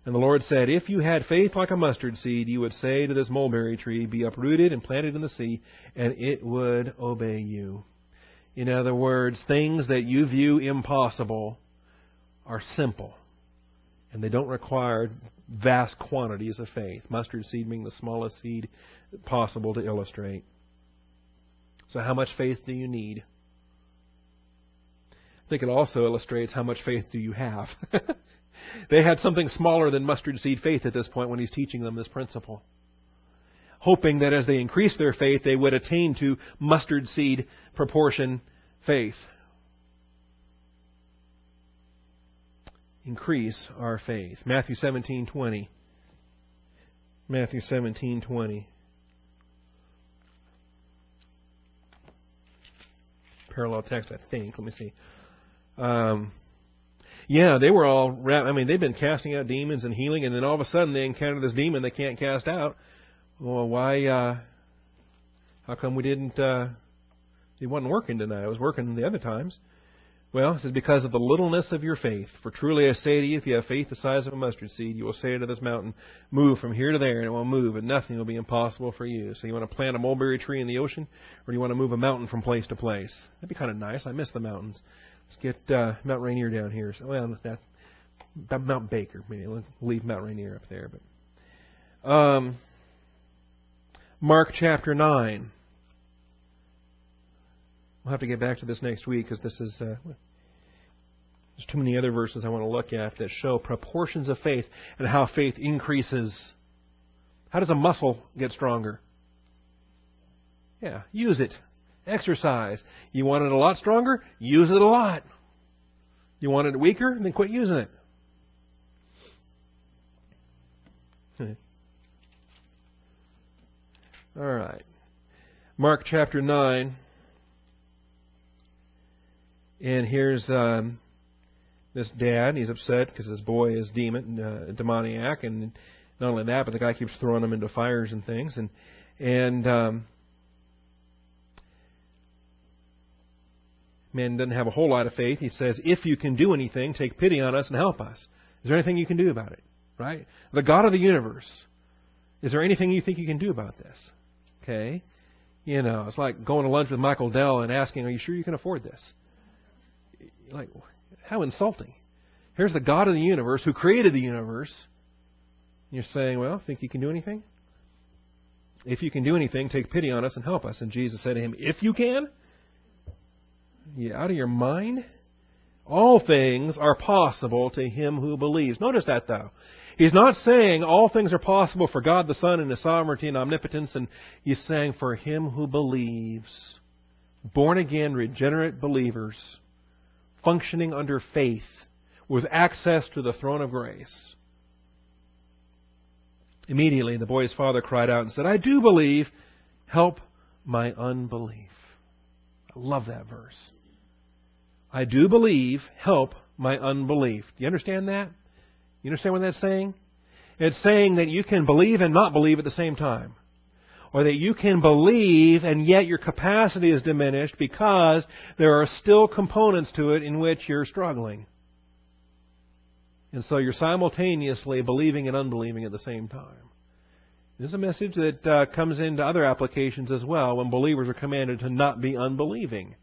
And the Lord said, If you had faith like a mustard seed, you would say to this mulberry tree, Be uprooted and planted in the sea, and it would obey you. In other words, things that you view impossible are simple, and they don't require vast quantities of faith. Mustard seed being the smallest seed possible to illustrate. So, how much faith do you need? I think it also illustrates how much faith do you have. They had something smaller than mustard seed faith at this point when he's teaching them this principle. Hoping that as they increased their faith, they would attain to mustard seed proportion faith. Increase our faith. Matthew 17:20. Matthew 17:20. Parallel text, I think. Let me see. Um, yeah, they were all. I mean, they've been casting out demons and healing, and then all of a sudden they encounter this demon they can't cast out. Well, why? Uh, how come we didn't? Uh, it wasn't working tonight. It was working the other times. Well, it says because of the littleness of your faith. For truly I say to you, if you have faith the size of a mustard seed, you will say to this mountain, "Move from here to there," and it will move, and nothing will be impossible for you. So you want to plant a mulberry tree in the ocean, or do you want to move a mountain from place to place? That'd be kind of nice. I miss the mountains. Let's get uh, Mount Rainier down here. So, well, that, Mount Baker. Maybe we'll leave Mount Rainier up there. But um, Mark chapter nine. We'll have to get back to this next week because this is uh, there's too many other verses I want to look at that show proportions of faith and how faith increases. How does a muscle get stronger? Yeah, use it. Exercise. You want it a lot stronger? Use it a lot. You want it weaker? Then quit using it. All right. Mark chapter 9. And here's um, this dad. He's upset because his boy is demon, uh, demoniac, and not only that, but the guy keeps throwing him into fires and things. And and um, man doesn't have a whole lot of faith. He says, "If you can do anything, take pity on us and help us." Is there anything you can do about it? Right? The God of the universe. Is there anything you think you can do about this? Okay. You know, it's like going to lunch with Michael Dell and asking, "Are you sure you can afford this?" Like, how insulting. Here's the God of the universe who created the universe. You're saying, well, think you can do anything? If you can do anything, take pity on us and help us. And Jesus said to him, If you can? You out of your mind? All things are possible to him who believes. Notice that though. He's not saying all things are possible for God the Son and His sovereignty and omnipotence, and He's saying for him who believes. Born again, regenerate believers functioning under faith with access to the throne of grace. Immediately, the boy's father cried out and said, I do believe. Help my unbelief. I love that verse. I do believe. Help my unbelief. Do you understand that? You understand what that's saying? It's saying that you can believe and not believe at the same time or that you can believe and yet your capacity is diminished because there are still components to it in which you're struggling. And so you're simultaneously believing and unbelieving at the same time. This is a message that uh, comes into other applications as well when believers are commanded to not be unbelieving.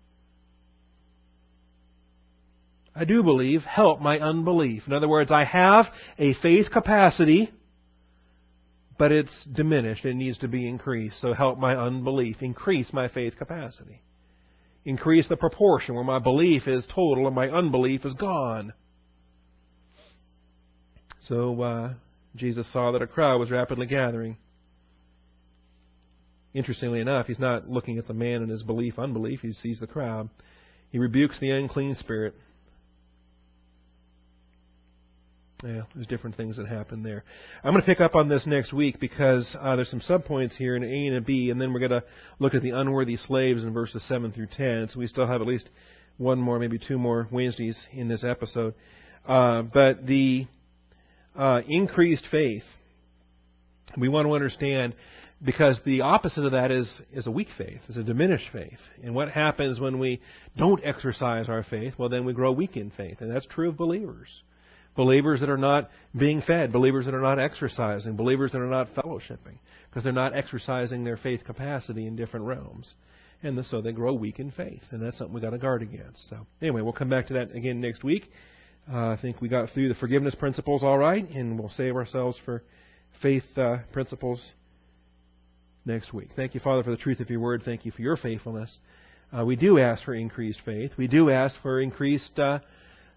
I do believe, help my unbelief. In other words, I have a faith capacity but it's diminished. It needs to be increased. So help my unbelief. Increase my faith capacity. Increase the proportion where my belief is total and my unbelief is gone. So uh, Jesus saw that a crowd was rapidly gathering. Interestingly enough, he's not looking at the man and his belief, unbelief. He sees the crowd. He rebukes the unclean spirit. Yeah, there's different things that happen there. I'm going to pick up on this next week because uh, there's some subpoints here in A and B, and then we're going to look at the unworthy slaves in verses 7 through 10. So we still have at least one more, maybe two more Wednesdays in this episode. Uh, but the uh, increased faith, we want to understand because the opposite of that is is a weak faith, is a diminished faith. And what happens when we don't exercise our faith? Well, then we grow weak in faith, and that's true of believers. Believers that are not being fed, believers that are not exercising, believers that are not fellowshipping, because they're not exercising their faith capacity in different realms. And so they grow weak in faith, and that's something we've got to guard against. So, anyway, we'll come back to that again next week. Uh, I think we got through the forgiveness principles all right, and we'll save ourselves for faith uh, principles next week. Thank you, Father, for the truth of your word. Thank you for your faithfulness. Uh, we do ask for increased faith. We do ask for increased uh,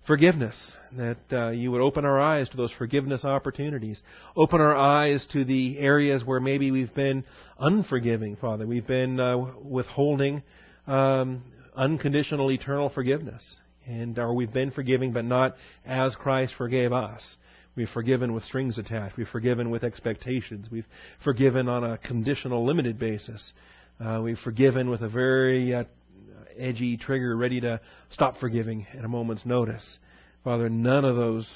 forgiveness, that uh, you would open our eyes to those forgiveness opportunities. Open our eyes to the areas where maybe we've been unforgiving, Father. We've been uh, withholding um, unconditional eternal forgiveness. And or we've been forgiving, but not as Christ forgave us. We've forgiven with strings attached. We've forgiven with expectations. We've forgiven on a conditional, limited basis. Uh, we've forgiven with a very uh, edgy trigger ready to stop forgiving at a moment's notice. Father, none of those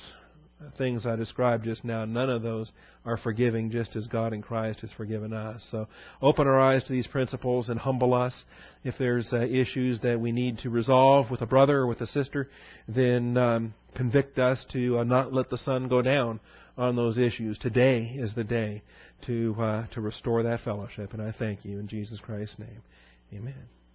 things I described just now, none of those are forgiving just as God in Christ has forgiven us. So open our eyes to these principles and humble us. If there's uh, issues that we need to resolve with a brother or with a sister, then um, convict us to uh, not let the sun go down on those issues. Today is the day to uh, to restore that fellowship, and I thank you in Jesus Christ's name. Amen.